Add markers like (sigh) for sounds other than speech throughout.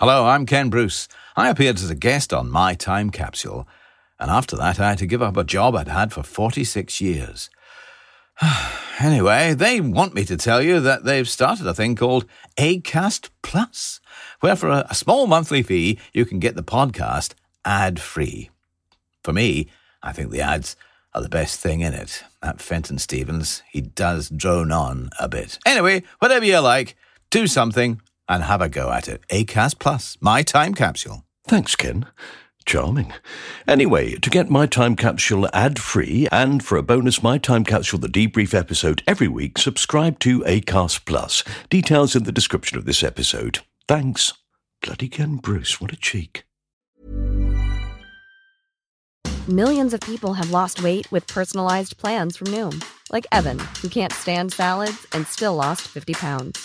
Hello, I'm Ken Bruce. I appeared as a guest on My Time Capsule, and after that, I had to give up a job I'd had for 46 years. (sighs) anyway, they want me to tell you that they've started a thing called ACAST Plus, where for a, small monthly fee, you can get the podcast ad free. For me, I think the ads are the best thing in it. That Fenton Stevens, he does drone on a bit. Anyway, whatever you like, do something and have a go at it. ACAST Plus, my time capsule. Thanks, Ken. Charming. Anyway, to get My Time Capsule ad free and for a bonus My Time Capsule The Debrief episode every week, subscribe to ACAST Plus. Details in the description of this episode. Thanks. Bloody Ken Bruce, what a cheek. Millions of people have lost weight with personalized plans from Noom, like Evan, who can't stand salads and still lost 50 pounds.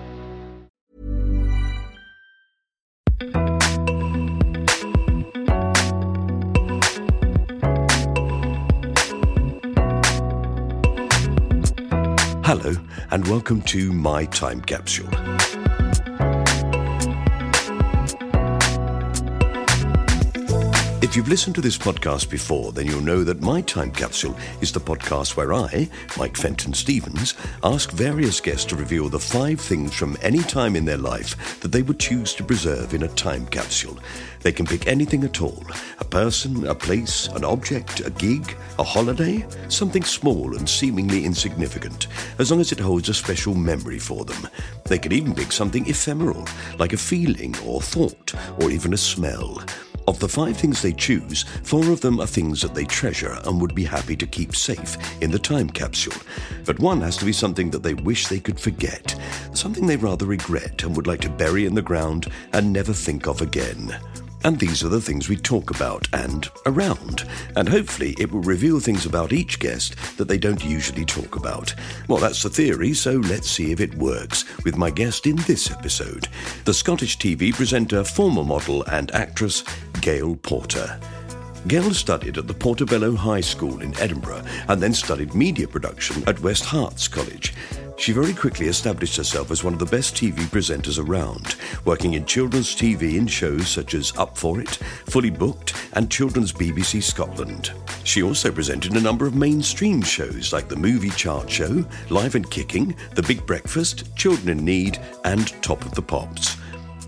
Hello, and welcome to My Time Capsule. If you've listened to this podcast before, then you'll know that My Time Capsule is the podcast where I, Mike Fenton Stevens, ask various guests to reveal the five things from any time in their life that they would choose to preserve in a time capsule. They can pick anything at all a person, a place, an object, a gig, a holiday, something small and seemingly insignificant, as long as it holds a special memory for them. They can even pick something ephemeral, like a feeling or thought, or even a smell. Of the five things they choose, four of them are things that they treasure and would be happy to keep safe in the time capsule. But one has to be something that they wish they could forget, something they rather regret and would like to bury in the ground and never think of again. And these are the things we talk about and around. And hopefully it will reveal things about each guest that they don't usually talk about. Well, that's the theory, so let's see if it works with my guest in this episode the Scottish TV presenter, former model, and actress, Gail Porter. Gail studied at the Portobello High School in Edinburgh and then studied media production at West Herts College. She very quickly established herself as one of the best TV presenters around, working in children's TV in shows such as Up For It, Fully Booked, and Children's BBC Scotland. She also presented a number of mainstream shows like The Movie Chart Show, Live and Kicking, The Big Breakfast, Children in Need, and Top of the Pops.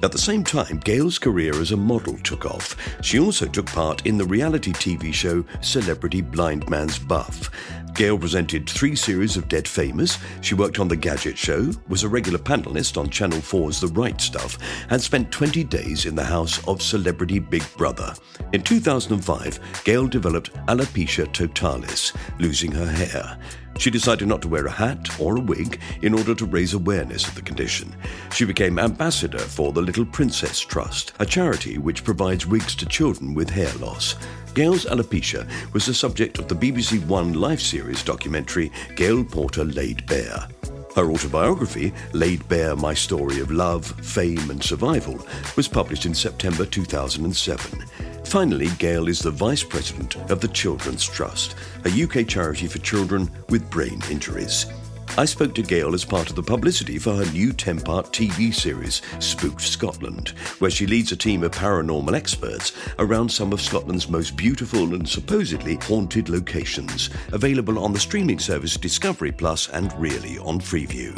At the same time, Gail's career as a model took off. She also took part in the reality TV show Celebrity Blind Man's Buff. Gail presented three series of Dead Famous. She worked on The Gadget Show, was a regular panelist on Channel 4's The Right Stuff, and spent 20 days in the house of celebrity Big Brother. In 2005, Gail developed alopecia totalis, losing her hair. She decided not to wear a hat or a wig in order to raise awareness of the condition. She became ambassador for the Little Princess Trust, a charity which provides wigs to children with hair loss. Gail's alopecia was the subject of the BBC One life series documentary Gail Porter Laid Bare. Her autobiography, Laid Bare My Story of Love, Fame and Survival, was published in September 2007. Finally, Gail is the Vice President of the Children's Trust, a UK charity for children with brain injuries. I spoke to Gail as part of the publicity for her new 10 part TV series, Spooked Scotland, where she leads a team of paranormal experts around some of Scotland's most beautiful and supposedly haunted locations, available on the streaming service Discovery Plus and really on Freeview.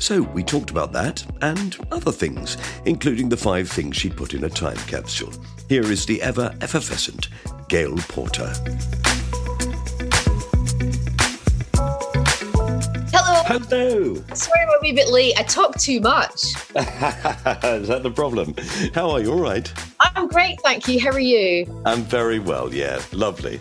So we talked about that and other things, including the five things she put in a time capsule. Here is the ever effervescent Gail Porter. Hello. Sorry I'm a wee bit late. I talk too much. (laughs) Is that the problem? How are you? All right. I'm great, thank you. How are you? I'm very well. Yeah, lovely.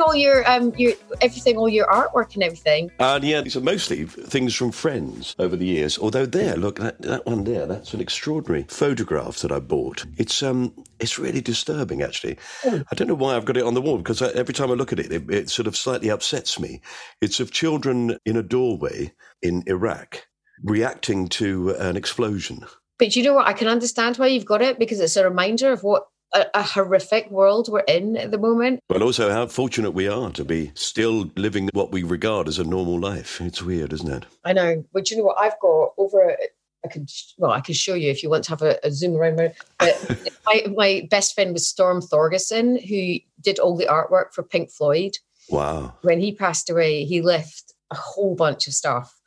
All your um your everything, all your artwork and everything. And yeah, these are mostly things from friends over the years. Although there, look, that, that one there, that's an extraordinary photograph that I bought. It's um, it's really disturbing actually. I don't know why I've got it on the wall because I, every time I look at it, it, it sort of slightly upsets me. It's of children in a doorway in Iraq reacting to an explosion. But you know what? I can understand why you've got it because it's a reminder of what a, a horrific world we're in at the moment. But also how fortunate we are to be still living what we regard as a normal life. It's weird, isn't it? I know. But you know what? I've got over. I could well, I could show you if you want to have a, a zoom around. But (laughs) my, my best friend was Storm Thorgerson, who did all the artwork for Pink Floyd. Wow. When he passed away, he left a whole bunch of stuff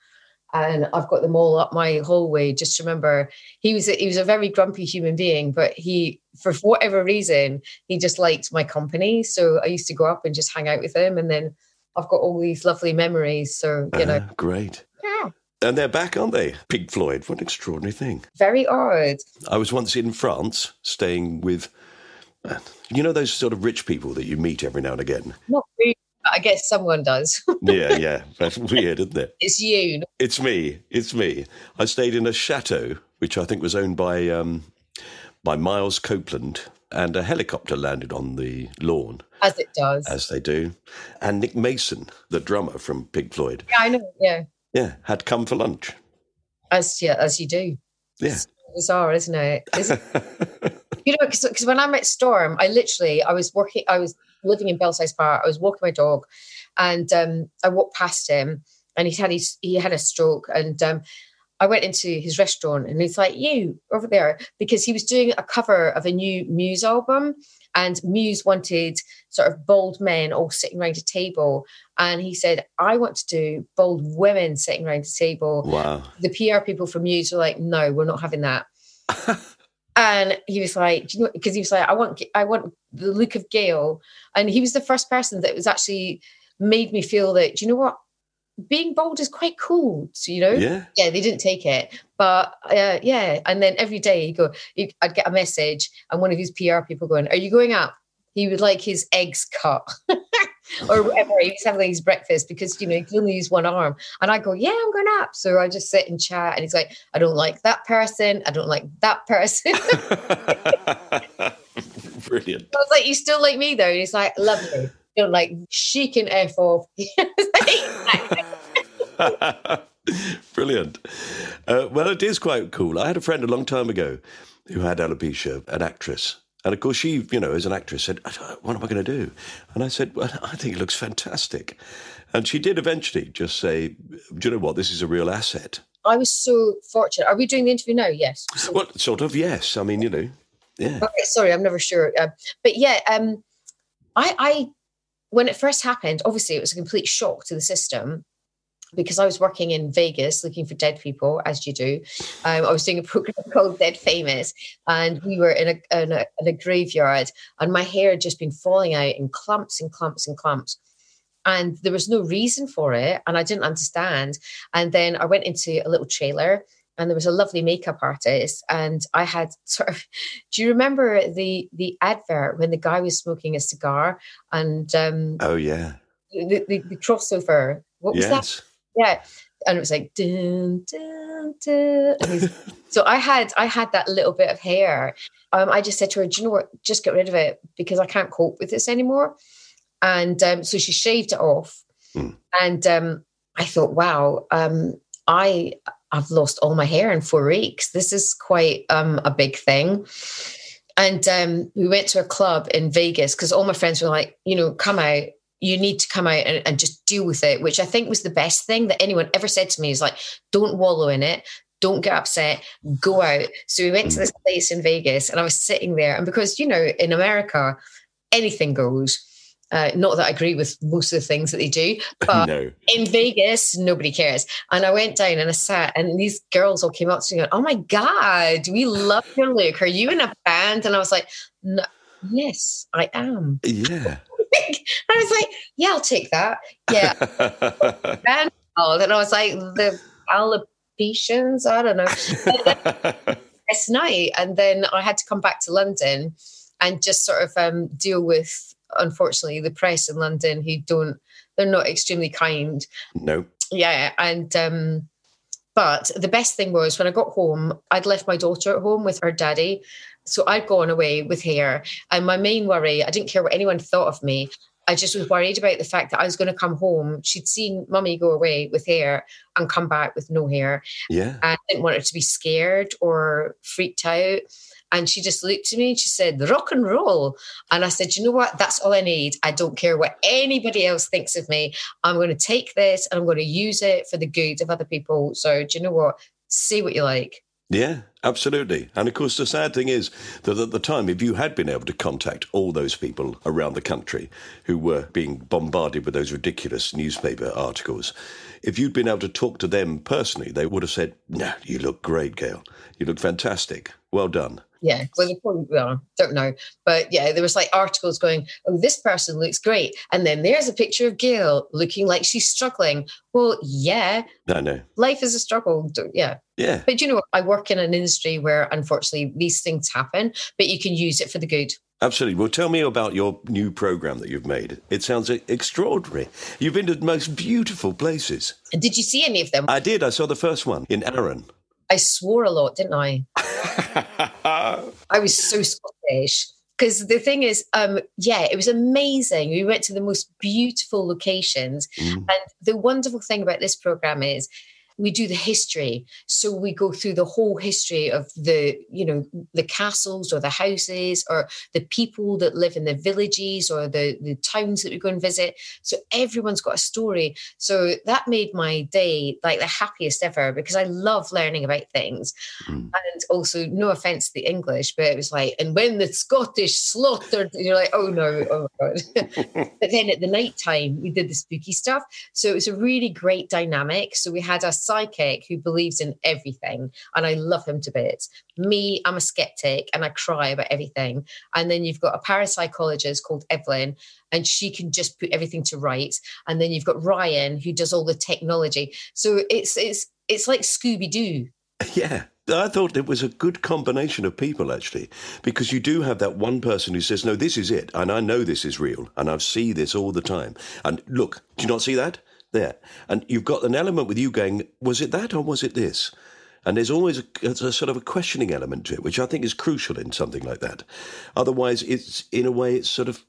and I've got them all up my hallway. Just remember, he was a, he was a very grumpy human being, but he, for whatever reason, he just liked my company. So I used to go up and just hang out with him, and then I've got all these lovely memories. So you know, Uh, great. yeah, And they're back, aren't they? Pink Floyd. What an extraordinary thing. very odd. I was once in France staying with, uh, you know, those sort of rich people that you meet every now and again. Not really, but I guess someone does. (laughs) Yeah, yeah. That's weird, isn't it? it's you. It's me. It's me. I stayed in a chateau, which I think was owned by um, by Miles Copeland, and a helicopter landed on the lawn, As it does. as they do. And Nick Mason, the drummer from Pink Floyd, yeah, I know. Yeah, yeah, had come for lunch. as yeah, as you do. Yeah. It's bizarre, isn't it? Isn't it? (laughs) you know, because when I met Storm, I literally I was working, I was living in Belsize Park, I was walking my dog, and um, I walked past him, and he had his he had a stroke, and um, I went into his restaurant, and he's like, "You over there," because he was doing a cover of a new Muse album, and Muse wanted sort of bold men all sitting around a table, and he said, "I want to do bold women sitting around a table." Wow. the PR people from Muse were like, no, we're not having that. (laughs) and he was like, do you know, because he was like, I want, I want the look of Gail. And he was the first person that was actually made me feel that, do you know what? Being bold is quite cool. So, you know, Yeah. yeah, they didn't take it, but uh, yeah. And then every day he'd go, he'd, I'd get a message, and one of his PR people going, "Are you going up?" He would like his eggs cut. (laughs) or whatever. He was having his breakfast because you know he can only use one arm. And I go, Yeah, I'm going up. So I just sit and chat. And he's like, I don't like that person. I don't like that person. (laughs) Brilliant. I was like, You still like me though? And he's like, Lovely. Don't like she can F off. Brilliant. Uh, well, it is quite cool. I had a friend a long time ago who had alopecia, an actress. And of course, she, you know, as an actress, said, What am I going to do? And I said, Well, I think it looks fantastic. And she did eventually just say, Do you know what? This is a real asset. I was so fortunate. Are we doing the interview now? Yes. So- Well, sort of, yes. I mean, you know, yeah. Okay, sorry, I'm never sure. Um, but yeah, um, I, I, when it first happened, obviously it was a complete shock to the system because I was working in Vegas looking for dead people, as you do. Um, I was doing a program (laughs) called Dead Famous, and we were in a, in a in a graveyard, and my hair had just been falling out in clumps and clumps and clumps. And there was no reason for it, and I didn't understand. And then I went into a little trailer, and there was a lovely makeup artist, and I had (laughs) sort of. Do you remember the the advert when the guy was smoking a cigar and um, Oh, yeah. the, the, the crossover? What was that? Yeah. And it was like dun, dun, dun. (laughs) So I had I had that little bit of hair. Um, I just said to her, Do you know what? Just get rid of it because I can't cope with this anymore. And um, so she shaved it off. Hmm. And um, I thought, wow, um, I I've lost all my hair in four weeks. This is quite um, a big thing. And um, we went to a club in Vegas because all my friends were like, you know, come out. You need to come out and, and just deal with it, which I think was the best thing that anyone ever said to me is like, don't wallow in it. Don't get upset. Go out. So we went to this place in Vegas and I was sitting there. And because, you know, in America, anything goes. Uh, not that I agree with most of the things that they do, (laughs) but no. in Vegas, nobody cares. And I went down and I sat, and these girls all came up to me and, Oh my God, we love your look. Are you in a band? And I was like, no, Yes, I am. Yeah. I was like, Yeah, I'll take that. Yeah. (laughs) And I was like, the alopecians, I don't know. (laughs) this night. And then I had to come back to London and just sort of um, deal with, unfortunately, the press in London who don't, they're not extremely kind. No. Yeah. And, um, but the best thing was when I got home, I'd left my daughter at home with her daddy. So I'd gone away with hair. And my main worry, I didn't care what anyone thought of me. I just was worried about the fact that I was going to come home. She'd seen mummy go away with hair and come back with no hair. Yeah. And I didn't want her to be scared or freaked out. And she just looked at me and she said, rock and roll. And I said, you know what? That's all I need. I don't care what anybody else thinks of me. I'm going to take this and I'm going to use it for the good of other people. So, do you know what? Say what you like. Yeah, absolutely. And of course, the sad thing is that at the time, if you had been able to contact all those people around the country who were being bombarded with those ridiculous newspaper articles, if you'd been able to talk to them personally, they would have said, No, you look great, Gail. You look fantastic. Well done. Yeah, well, they probably well, don't know, but yeah, there was like articles going, "Oh, this person looks great," and then there's a picture of Gail looking like she's struggling. Well, yeah, I know. life is a struggle. Yeah, Yeah. but you know, I work in an industry where unfortunately these things happen, but you can use it for the good. Absolutely. Well, tell me about your new program that you've made. It sounds e- extraordinary. You've been to the most beautiful places. And did you see any of them? I did. I saw the first one in Arran. I swore a lot, didn't I? (laughs) I was so Scottish. Because the thing is, um, yeah, it was amazing. We went to the most beautiful locations. Mm. And the wonderful thing about this program is we do the history. So we go through the whole history of the, you know, the castles or the houses or the people that live in the villages or the, the towns that we go and visit. So everyone's got a story. So that made my day like the happiest ever because I love learning about things. Mm. And also, no offense to the English, but it was like, and when the Scottish slaughtered, you're like, oh no, oh my God. (laughs) but then at the night time, we did the spooky stuff. So it was a really great dynamic. So we had a psychic who believes in everything, and I love him to bits. Me, I'm a skeptic and I cry about everything. And then you've got a parapsychologist called Evelyn, and she can just put everything to rights. And then you've got Ryan who does all the technology. So it's it's it's like Scooby Doo. (laughs) Yeah. I thought it was a good combination of people, actually, because you do have that one person who says, No, this is it, and I know this is real, and I see this all the time. And look, do you not see that? There. And you've got an element with you going, Was it that or was it this? And there's always a, a sort of a questioning element to it, which I think is crucial in something like that. Otherwise, it's in a way, it's sort of,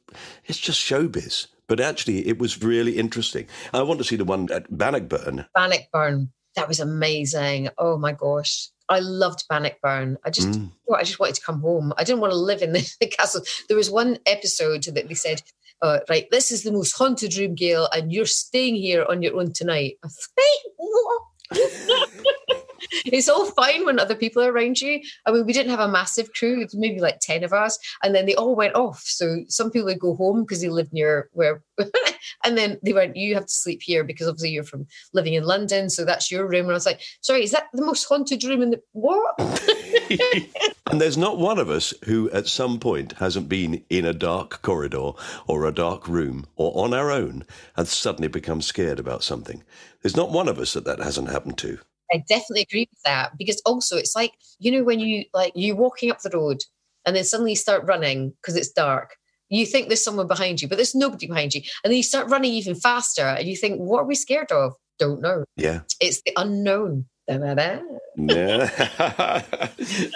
it's just showbiz. But actually, it was really interesting. I want to see the one at Bannockburn. Bannockburn. That was amazing. Oh my gosh. I loved Bannockburn. I just Mm. I just wanted to come home. I didn't want to live in the, (laughs) the castle. There was one episode that they said, uh, right, this is the most haunted room, Gail, and you're staying here on your own tonight. (laughs) It's all fine when other people are around you. I mean, we didn't have a massive crew, it was maybe like 10 of us, and then they all went off. So some people would go home because they lived near where, (laughs) and then they went, You have to sleep here because obviously you're from living in London. So that's your room. And I was like, Sorry, is that the most haunted room in the what? (laughs) (laughs) and there's not one of us who at some point hasn't been in a dark corridor or a dark room or on our own and suddenly become scared about something. There's not one of us that that hasn't happened to. I definitely agree with that because also it's like you know when you like you're walking up the road and then suddenly you start running because it's dark. You think there's someone behind you, but there's nobody behind you, and then you start running even faster, and you think, "What are we scared of?" Don't know. Yeah. It's the unknown. Da-da-da. Yeah.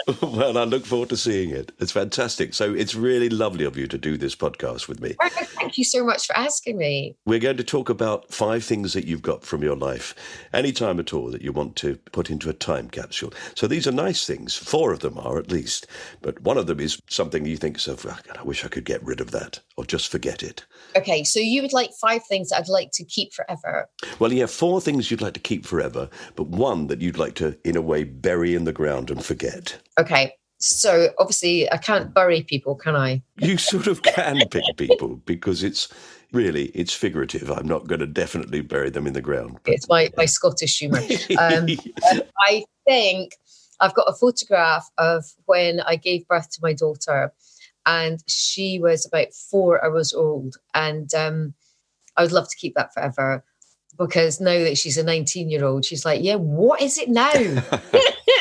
(laughs) well, I look forward to seeing it. It's fantastic. So it's really lovely of you to do this podcast with me. Well, Thank you so much for asking me. We're going to talk about five things that you've got from your life, any time at all that you want to put into a time capsule. So these are nice things. Four of them are at least. But one of them is something you think, so, "Oh, God, I wish I could get rid of that or just forget it. Okay, so you would like five things that I'd like to keep forever. Well, you have four things you'd like to keep forever, but one that you'd like to, in a way, bury in the ground and forget. Okay, so obviously I can't bury people, can I? You sort of can pick people because it's really it's figurative. I'm not going to definitely bury them in the ground. but- It's my my Scottish humour. (laughs) Um, I think I've got a photograph of when I gave birth to my daughter, and she was about four hours old, and um, I would love to keep that forever. Because now that she's a 19 year old, she's like, yeah, what is it now? (laughs)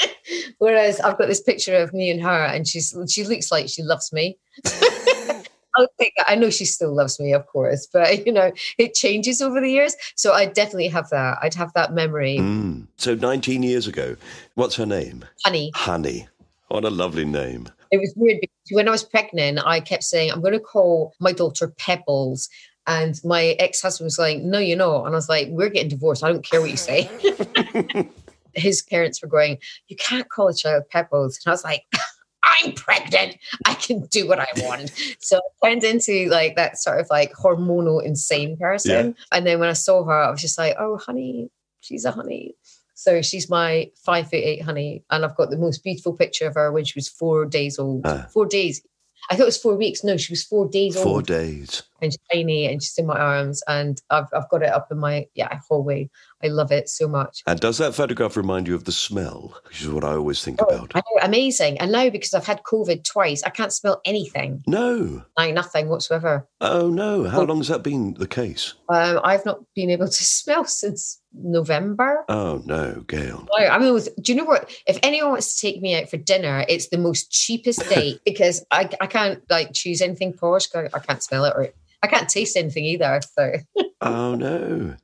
(laughs) Whereas I've got this picture of me and her, and she's she looks like she loves me. (laughs) I know she still loves me, of course, but you know it changes over the years. So I definitely have that. I'd have that memory. Mm. So 19 years ago, what's her name? Honey, Honey. What a lovely name. it was weird because when I was pregnant, I kept saying I'm going to call my daughter Pebbles. And my ex husband was like, No, you're not. And I was like, We're getting divorced. I don't care what you say. (laughs) His parents were going, You can't call a child Pebbles. And I was like, (laughs) I'm pregnant. I can do what I want. (laughs) so it turned into like that sort of like hormonal insane person. And then when I saw her, I was just like, Oh, honey, she's a honey. So she's my five foot eight honey. And I've got the most beautiful picture of her when she was four days old. Ah. Four days. I thought it was four weeks. No, she was four days Four old days. And she's tiny and she's in my arms. And I've, I've got it up in my yeah hallway. I love it so much. And does that photograph remind you of the smell? Which is what I always think Oh, about. I know, amazing. And now because I've had COVID twice, I can't smell anything. No. Like nothing whatsoever. Oh, no. How long has that been the case? Um, I've not been able to (laughs) smell since November. Oh, no, Gail. I mean, with- do you know what? If anyone wants to take me out for dinner, it's the most cheapest (laughs) date because I, I can't like choose anything. 'cause I can't smell it or I can't taste anything either. So (laughs) Oh, no.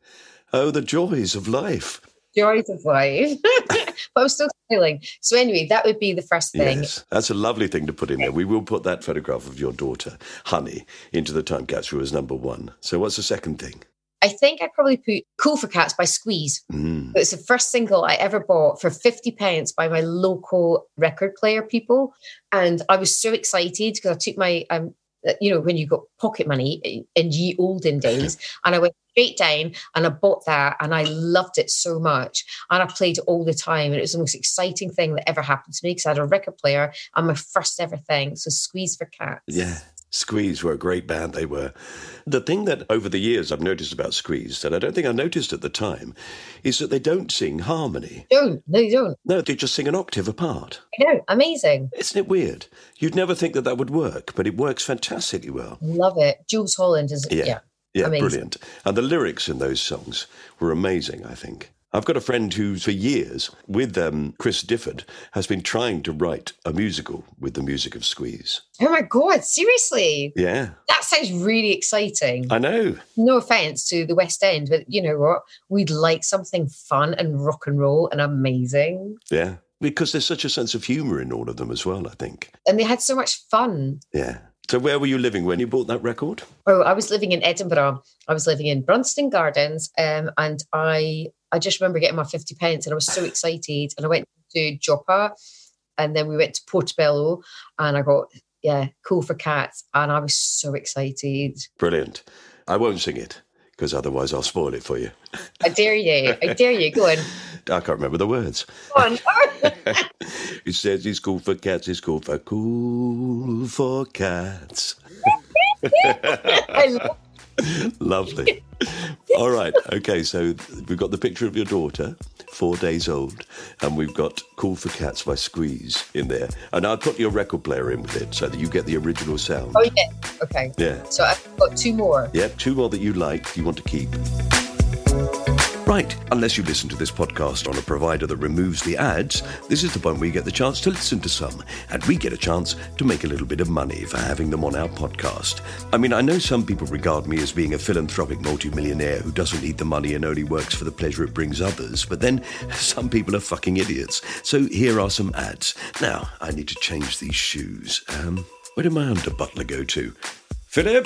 Oh, the joys of life. joys of life. (laughs) but I'm still smiling. So anyway, that would be the first thing. Yes, that's a lovely thing to put in there. We will put that photograph of your daughter, Honey, into the time capsule as number one. So, what's the second thing? I think I'd probably put Cool for Cats by Squeeze. Mm. It's the first single I ever bought for 50 pence by my local record player people. And I was so excited because I took my, um, you know, when you got pocket money in ye olden (laughs) days, and I went straight down and I bought that and I loved it so much. And I played it all the time. And it was the most exciting thing that ever happened to me because I had a record player and my first ever thing. So Squeeze for Cats. Yeah. Squeeze were a great band, they were. The thing that over the years I've noticed about Squeeze that I don't think I noticed at the time is that they don't sing harmony. Don't, no, you don't. No, they just sing an octave apart. I know, amazing. Isn't it weird? You'd never think that that would work, but it works fantastically well. Love it. Jools Holland is, Yeah. yeah. Yeah, Amazing. brilliant. And the lyrics in those songs were amazing, I think. I've got a friend who, for years, with um, Chris Difford, has been trying to write a musical with the music of Squeeze. Oh my God, seriously? Yeah, That sounds really exciting. I know. No offense to the West End, but you know what? We'd like something fun and rock and roll and amazing. Yeah. Because there's such a sense of humour in all of them as well, I think. And they had so much fun. Yeah. So, where were you living when you bought that record? Oh, I was living in Edinburgh. I was living in Brunstane Gardens. Um, and I I just remember getting my 50 pence and I was so excited. And I went to Joppa and then we went to Portobello and I got, yeah, cool for cats. And I was so excited. Brilliant. I won't sing it because otherwise I'll spoil it for you. I dare you. I dare you. Go on. I can't remember the words. Go on. (laughs) (laughs) It says it's cool for cats, it's cool for cool for cats. (laughs) I love (laughs) Lovely. All right. Okay. So we've got the picture of your daughter, four days old, and we've got Cool for Cats by Squeeze in there. And I'll put your record player in with it so that you get the original sound. Oh, yeah. Okay. Yeah. So I've got two more. Yep. Two more that you like, you want to keep. Right, unless you listen to this podcast on a provider that removes the ads, this is the point where you get the chance to listen to some, and we get a chance to make a little bit of money for having them on our podcast. I mean, I know some people regard me as being a philanthropic multimillionaire who doesn't need the money and only works for the pleasure it brings others, but then (laughs) some people are fucking idiots. So here are some ads. Now, I need to change these shoes. Um, where did my under butler go to? Philip?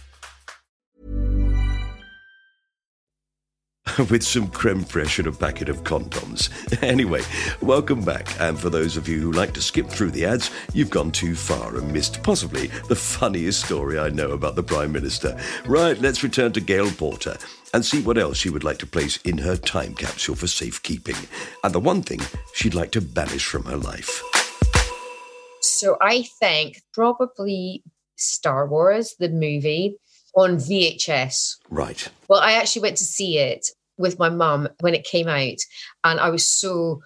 (laughs) with some creme fraiche and a packet of condoms. (laughs) Anyway, welcome back. And for those of you who like to skip through the ads, you've gone too far and missed possibly the funniest story I know about the Prime Minister. Right, let's return to Gail Porter and see what else she would like to place in her time capsule for safekeeping. And the one thing she'd like to banish from her life. So I think probably Star Wars, the movie, on VHS. Right. Well, I actually went to see it with my mum when it came out, and I was so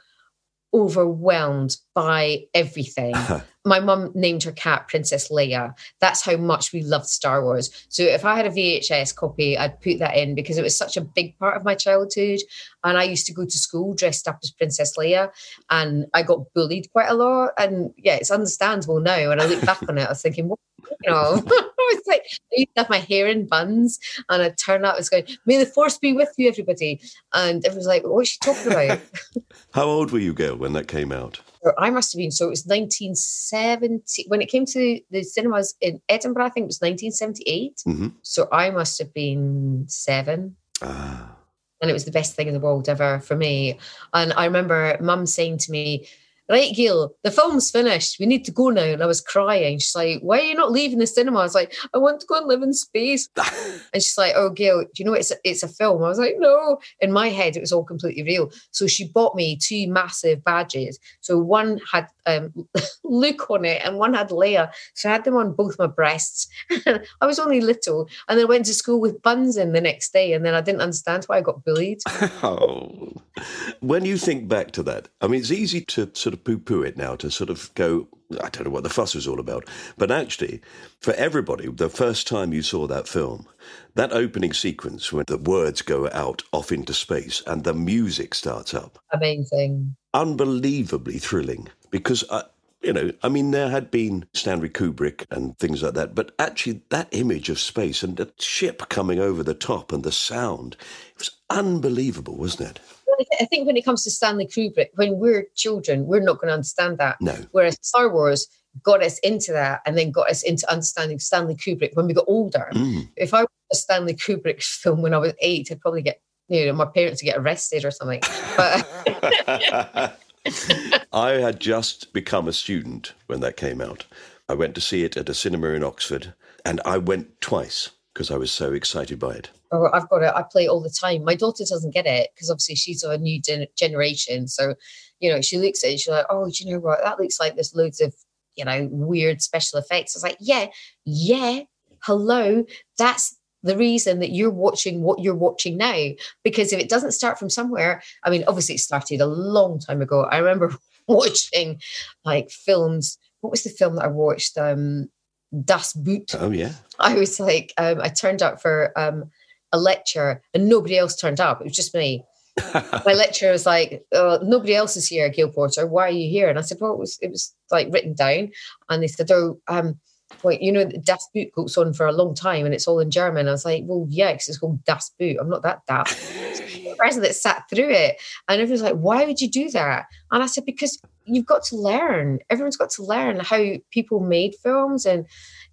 overwhelmed by everything. (laughs) my mum named her cat Princess Leia. That's how much we loved Star Wars. So if I had a VHS copy, I'd put that in because it was such a big part of my childhood. And I used to go to school dressed up as Princess Leia, and I got bullied quite a lot. And yeah, it's understandable now. When I look back on it, I was thinking, what you know, (laughs) I was like, I used to have my hair in buns, and I'd turn up, I was going, May the force be with you, everybody. And it was like, What's she talking about? (laughs) How old were you, Gail, when that came out? I must have been, so it was 1970. When it came to the cinemas in Edinburgh, I think it was 1978. Mm-hmm. So I must have been seven. Ah. And it was the best thing in the world ever for me. And I remember mum saying to me, right, Gail, the film's finished. We need to go now. And I was crying. She's like, why are you not leaving the cinema? I was like, I want to go and live in space. (laughs) and she's like, oh, Gail, do you know it's a, it's a film? I was like, no. In my head, it was all completely real. So she bought me two massive badges. So one had um, (laughs) Luke on it and one had Leia. So I had them on both my breasts. (laughs) I was only little. And then I went to school with buns in the next day. And then I didn't understand why I got bullied. oh. When you think back to that, I mean, it's easy to sort of poo poo it now, to sort of go, I don't know what the fuss was all about. But actually, for everybody, the first time you saw that film, that opening sequence when the words go out off into space and the music starts up. Amazing. Unbelievably thrilling because. I, you know, I mean, there had been Stanley Kubrick and things like that, but actually, that image of space and the ship coming over the top and the sound, it was unbelievable, wasn't it? I think when it comes to Stanley Kubrick, when we're children, we're not going to understand that. No. Whereas Star Wars got us into that and then got us into understanding Stanley Kubrick when we got older. Mm. If I watched a Stanley Kubrick (laughs) film when I was eight, I'd probably get, you know, my parents would get arrested or something. But (laughs) I had just become a student when that came out. I went to see it at a cinema in Oxford, and I went twice because I was so excited by it. I've got it. I play it all the time. My daughter doesn't get it because obviously she's of a new gen- generation. So, you know, she looks at it, she's like, oh, do you know what? That looks like there's loads of, you know, weird special effects. I was like, yeah, yeah, hello. That's the reason that you're watching what you're watching now. Because if it doesn't start from somewhere, I mean, obviously it started a long time ago. I remember (laughs) watching like films. What was the film that I watched? Um, Das Boot. Oh, yeah. I was like, um, I turned up for um, a lecture and nobody else turned up. It was just me. My (laughs) lecturer was like, oh, "Nobody else is here, Gail Porter. Why are you here?" And I said, "Well, it was it was like written down." And they said, "Oh, um, Well, you know, Das Boot goes on for a long time and it's all in German. I was like, well, yeah, because it's called Das Boot. I'm not that daft. (laughs) the person that sat through it. And everyone's like, why would you do that? And I said, because you've got to learn. Everyone's got to learn how people made films and,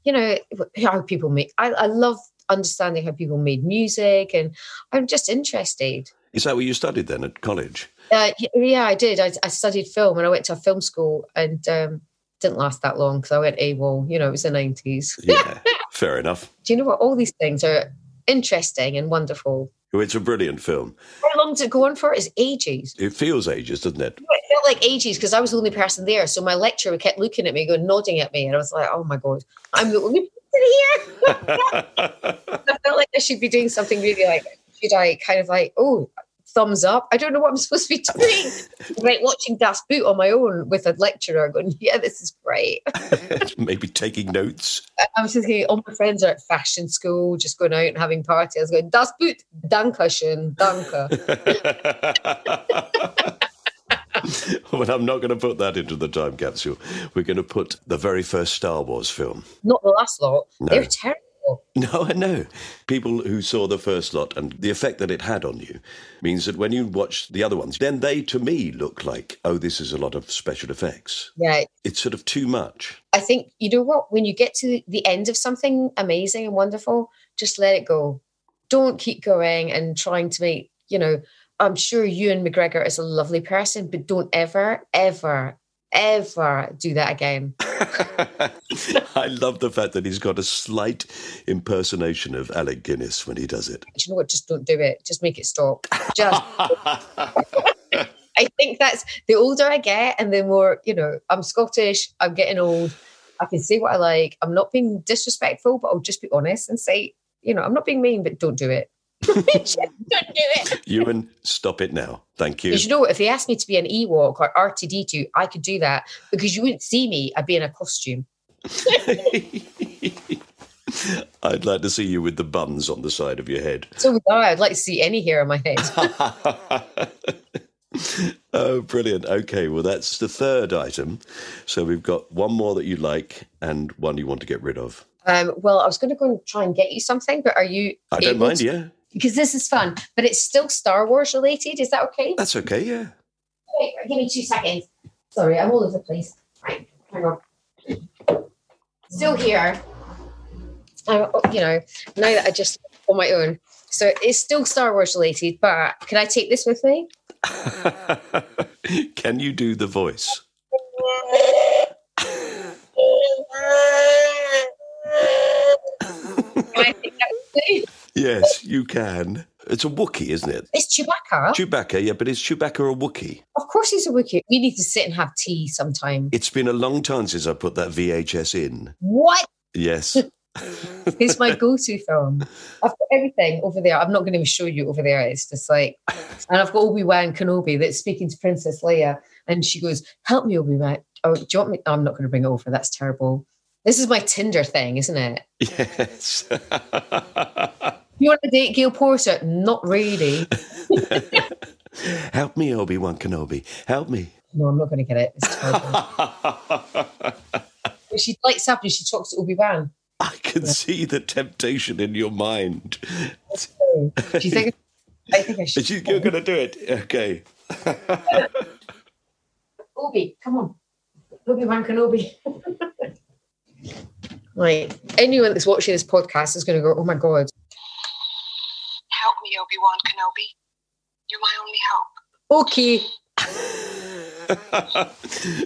you know, how people make. I, I love understanding how people made music and I'm just interested. Is that what you studied then at college? Uh, yeah, I did. I, I, studied film and I went to a film school and um, didn't last that long because I went AWOL. You know, it was the 90s. (laughs) Yeah, fair enough. Do you know what? All these things are interesting and wonderful. Oh, it's a brilliant film. How long did it go on for? It's ages. It feels ages, doesn't it? It felt like ages because I was the only person there. So my lecturer kept looking at me, going, nodding at me. And I was like, oh my God, I'm the only here. I felt like I should be doing something really like, should I kind of like, oh, thumbs up. I don't know what I'm supposed to be doing. like watching Das Boot on my own with a lecturer going, yeah, this is great. (laughs) Maybe taking notes. I was thinking, all my friends are at fashion school, just going out and having parties. I was going, Das Boot, Dankeschön, Danke. (laughs) (laughs) well, I'm not going to put that into the time capsule. We're going to put the very first Star Wars film. Not the last lot. No. They're terrible. (laughs) No, I know. People who saw the first lot and the effect that it had on you means that when you watch the other ones, then they to me look like, oh, this is a lot of special effects. Yeah. It's sort of too much. I think, you know what? When you get to the end of something amazing and wonderful, just let it go. Don't keep going and trying to make, you know, I'm sure Ewan McGregor is a lovely person, but don't ever, ever, ever do that again. (laughs) I love the fact that he's got a slight impersonation of Alec Guinness when he does it. Do you know what? Just don't do it. Just make it stop. Just. (laughs) (laughs) I think that's the older I get and the more, you know, I'm Scottish, I'm getting old. I can say what I like. I'm not being disrespectful, but I'll just be honest and say, you know, I'm not being mean, but don't do it. Don't do it. Ewan, stop it now. Thank you. You know, if he asked me to be an Ewok or R2D2, I could do that because you wouldn't see me. I'd be in a costume. (laughs) I'd like to see you with the buns on the side of your head. So would I. I'd like to see any hair on my head. (laughs) (laughs) oh, brilliant. Okay, well, that's the third item. So we've got one more that you like and one you want to get rid of. Um, well, I was going to go and try and get you something, but are you? I don't mind, to, yeah. Because this is fun, but it's still Star Wars related. Is that okay? That's okay, yeah. Wait, give me two seconds. Sorry, I'm all over the place. Right, hang on. Still here. Uh, you know, now that I just on my own. So it's still Star Wars related, but can I take this with me? (laughs) can you do the voice? (laughs) yes, you can. It's a Wookiee, isn't it? It's Chewbacca. Chewbacca, yeah, but is Chewbacca a Wookiee? Of course he's a Wookiee. We need to sit and have tea sometime. It's been a long time since I put that VHS in. What? Yes. (laughs) it's my go-to film. I've got everything over there. I'm not going to show you over there. It's just like, (laughs) and I've got Obi Wan Kenobi that's speaking to Princess Leia, and she goes, "Help me, Obi Wan." Oh, do you want me? Oh, I'm not going to bring it over. That's terrible. This is my Tinder thing, isn't it? Yes. (laughs) you want to date Gail Porter? Not really. (laughs) Help me, Obi Wan Kenobi. Help me. No, I'm not going to get it. It's terrible. (laughs) she lights up and she talks to Obi Wan. I can yeah. see the temptation in your mind. Do you think? I think I should. You're going to do it. Okay. (laughs) Obi, come on. Obi Wan Kenobi. Right. Anyone that's watching this podcast is going to go, oh my God. Help me, Obi Wan Kenobi. You're my only hope. Okay.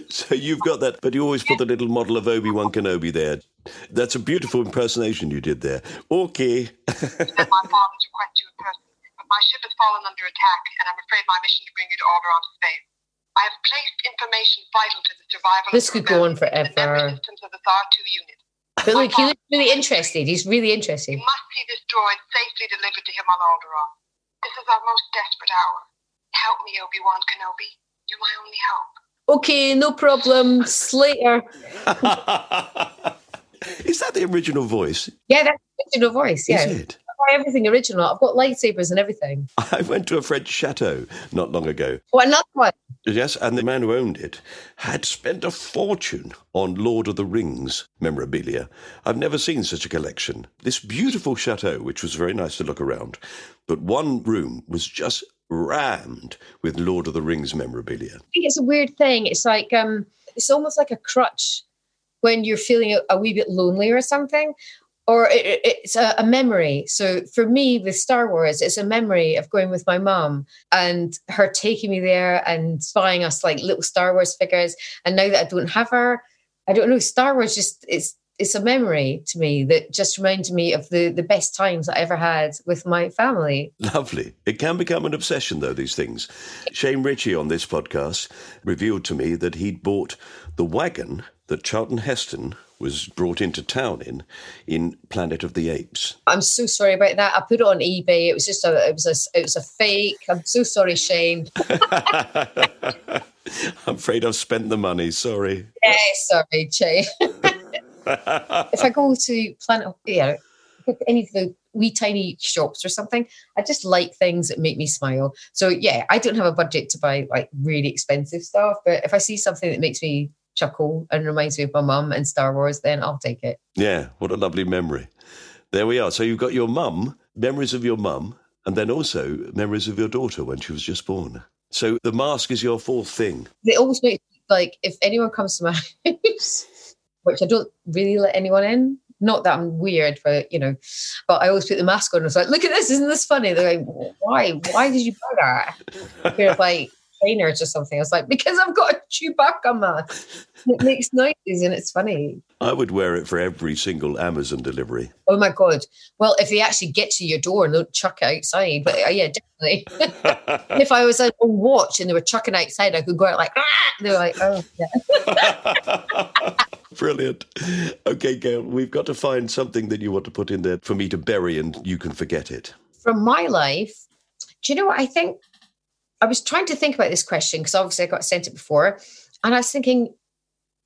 (laughs) so you've got that, but you always put the little model of Obi Wan Kenobi there. That's a beautiful impersonation you did there. Okay. (laughs) my father's request to in person, but my ship has fallen under attack, and I'm afraid my mission to bring you to Alderaan has failed. I have placed information vital to the survival this could go on forever. of the THAR 2 unit. But look, he looks really interested. He's really interested. He must see this droid safely delivered to him on Alderaan. This is our most desperate hour. Help me, Obi Wan Kenobi. You're my only hope. Okay, no problem. Slater. (laughs) is that the original voice? Yeah, that's the original voice. Yeah. Is it? everything original. I've got lightsabers and everything. (laughs) I went to a French chateau not long ago. Oh, another one. Yes, and the man who owned it had spent a fortune on Lord of the Rings memorabilia. I've never seen such a collection. This beautiful chateau, which was very nice to look around, but one room was just rammed with Lord of the Rings memorabilia. I think it's a weird thing. It's like um, it's almost like a crutch when you're feeling a, a wee bit lonely or something, or it, it- it's a, a memory. So for me, with Star Wars, it's a memory of going with my mum and her taking me there and buying us like little Star Wars figures. And now that I don't have her, I don't know. Star Wars just it's it's a memory to me that just reminds me of the the best times I ever had with my family. Lovely. It can become an obsession, though, these things. Shane Richie on this podcast revealed to me that he'd bought the wagon that Charlton Heston was brought into town in, in Planet of the Apes. I'm so sorry about that. I put it on eBay. It was just a it was a it was a fake. I'm so sorry, Shane. (laughs) I'm afraid I've spent the money, sorry. Yeah, sorry, Shane. (laughs) if I go to Planet, you know, any of the wee tiny shops or something, I just like things that make me smile. So yeah, I don't have a budget to buy like really expensive stuff, but if I see something that makes me chuckle and reminds me of my mum and Star Wars, then I'll take it. Yeah, what a lovely memory. There we are. So you've got your mum, memories of your mum, and then also memories of your daughter when she was just born. So the mask is your fourth thing. It always makes like if anyone comes to my (laughs) house, which I don't really let anyone in. Not that I'm weird, but you know, but I always put the mask on. and It's like, look at this, isn't this funny? They're like, why? Why did you buy that? (laughs) Of like trainers or something. I was like, because I've got a Chewbacca mask. It makes noises and it's funny. I would wear it for every single Amazon delivery. Oh my god! Well, if they actually get to your door and don't chuck it outside, but uh, yeah, definitely. (laughs) if I was on watch and they were chucking outside, I could go out like, ah! they were like, oh yeah. (laughs) Brilliant. Okay, Gail, we've got to find something that you want to put in there for me to bury and you can forget it. from my life, do you know what I think? I was trying to think about this question because obviously I got sent it before, and I was thinking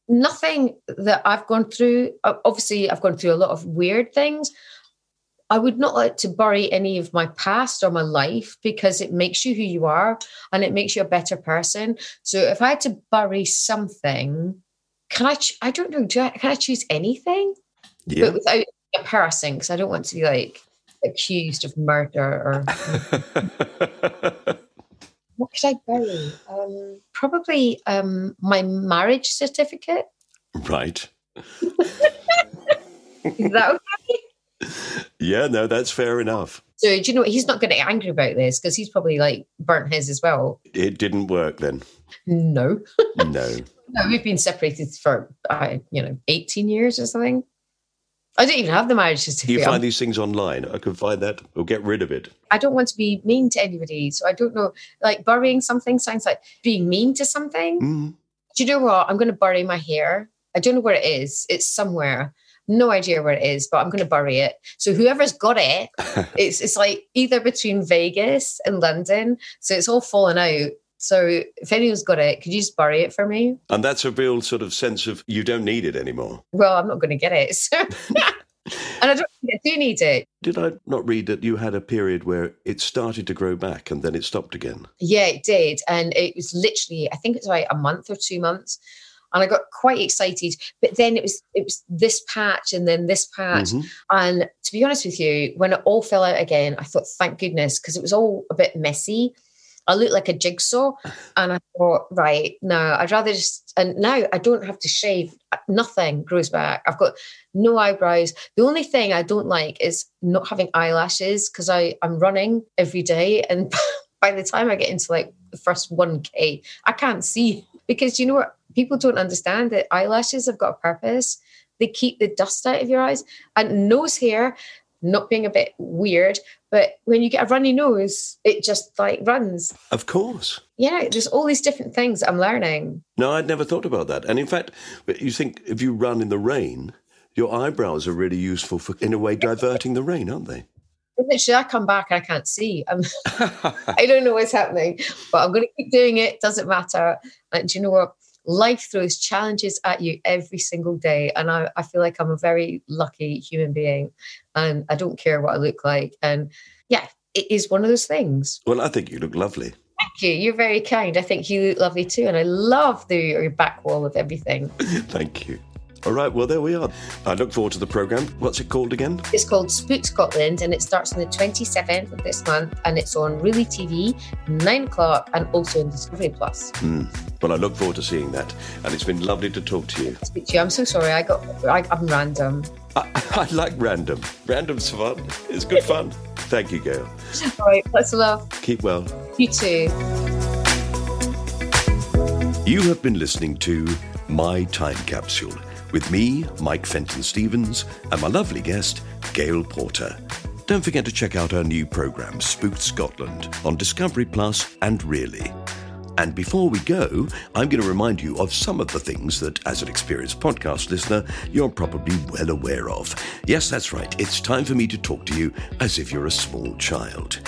nothing that I've gone through. Obviously, I've gone through a lot of weird things. I would not like to bury any of my past or my life because it makes you who you are and it makes you a better person. So if I had to bury something, can I? ch- I don't know. Do I, can I choose anything? Yeah. but without embarrassing because I don't want to be like accused of murder or (laughs) what could I bury? Um, probably um, my marriage certificate. right. Is that okay? Yeah, no, that's fair enough. So do you know what? He's not going to get angry about this because he's probably like burnt his as well. It didn't work then. No, (laughs) No. no, we've been separated for uh, you know eighteen years or something. I don't even have the marriage Do you find these things online? I can find that or get rid of it. I don't want to be mean to anybody, so I don't know. Like burying something sounds like being mean to something. Mm. do you know what? I'm going to bury my hair. I don't know where it is. It's somewhere. No idea where it is, but I'm going to bury it. So whoever's got it, (laughs) it's it's like either between Vegas and London. So it's all fallen out. So if anyone's got it, could you just bury it for me? And that's a real sort of sense of you don't need it anymore. Well, I'm not going to get it. So. (laughs) and I don't think I do need it. Did I not read that you had a period where it started to grow back and then it stopped again? Yeah, it did. And it was literally, I think it was like a month or two months. And I got quite excited. But then it was it was this patch and then this patch. Mhm. And to be honest with you, when it all fell out again, I thought, thank goodness, because it was all a bit messy. I looked like a jigsaw. And I thought, right, no, I'd rather just, and now I don't have to shave. Nothing grows back. I've got no eyebrows. The only thing I don't like is not having eyelashes because I'm running every day. And (laughs) by the time I get into like the first 1K, I can't see. (laughs) Because you know what? People don't understand that eyelashes have got a purpose. They keep the dust out of your eyes. And nose hair, not being a bit weird, but when you get a runny nose, it just like runs. Of course. Yeah, there's all these different things I'm learning. No, I'd never thought about that. And in fact, you think if you run in the rain, your eyebrows are really useful for, in a way, diverting the rain, aren't they? Literally, I come back and I can't see. I'm, (laughs) I don't know what's happening, but I'm going to keep doing it. Doesn't matter. And do you know what? Life throws challenges at you every single day. And I, I feel like I'm a very lucky human being. And I don't care what I look like. And yeah, it is one of those things. Well, I think you look lovely. Thank you. You're very kind. I think you look lovely too. And I love the your back wall of everything. (laughs) Thank you. All right, well, there we are. I look forward to the programme. What's it called again? It's called Spooked Scotland and it starts on the 27th of this month and it's on Really TV, 9 o'clock, and also on Discovery Plus. Mm. Well, I look forward to seeing that. And it's been lovely to talk to you. Speak to you. I'm so sorry. I got, I, I'm random. I, (laughs) I like random. Random's fun. It's good fun. Thank you, Gail. All right, lots of love. Keep well. You too. You have been listening to My Time Capsule with me, Mike Fenton Stevens, and my lovely guest, Gail Porter. Don't forget to check out our new program, Spooked Scotland, on Discovery Plus and Really. And before we go, I'm going to remind you of some of the things that, as an experienced podcast listener, you're probably well aware of. Yes, that's right. It's time for me to talk to you as if you're a small child.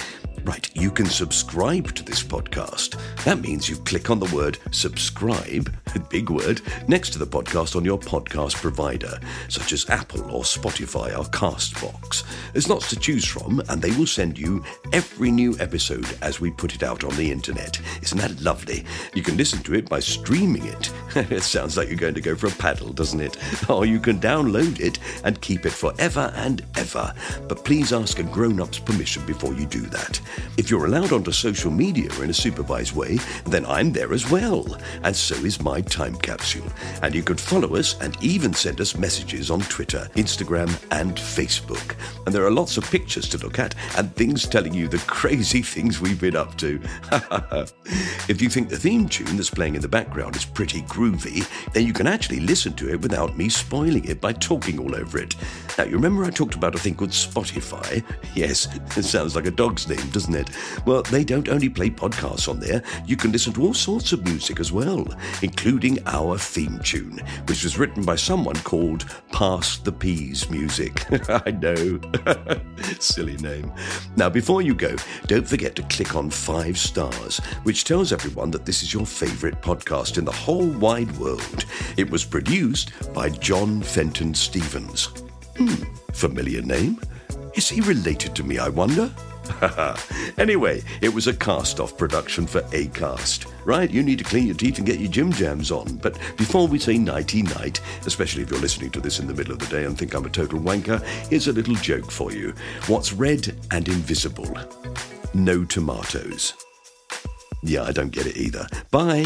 Right, you can subscribe to this podcast. That means you click on the word subscribe, a (laughs) big word, next to the podcast on your podcast provider, such as Apple or Spotify or Castbox. There's lots to choose from, and they will send you every new episode as we put it out on the internet. Isn't that lovely? You can listen to it by streaming it. (laughs) it sounds like you're going to go for a paddle, doesn't it? (laughs) Or you can download it and keep it forever and ever. But please ask a grown up's permission before you do that. If you're allowed onto social media in a supervised way, then I'm there as well. And so is my time capsule. And you can follow us and even send us messages on Twitter, Instagram, and Facebook. And there are lots of pictures to look at and things telling you the crazy things we've been up to. (laughs) if you think the theme tune that's playing in the background is pretty groovy, then you can actually listen to it without me spoiling it by talking all over it. Now, you remember I talked about a thing called Spotify? (laughs) Yes, it sounds like a dog's name, doesn't it? Well, they don't only play podcasts on there, you can listen to all sorts of music as well, including our theme tune, which was written by someone called Pass the Peas Music. (laughs) I know. (laughs) Silly name. Now, before you go, don't forget to click on five stars, which tells everyone that this is your favourite podcast in the whole wide world. It was produced by John Fenton Stevens. Hmm, familiar name? Is he related to me, I wonder? (laughs) anyway, it was a cast off production for ACAST. Right, you need to clean your teeth and get your gym jams on. But before we say nighty night, especially if you're listening to this in the middle of the day and think I'm a total wanker, here's a little joke for you. What's red and invisible? No tomatoes. Yeah, I don't get it either. Bye.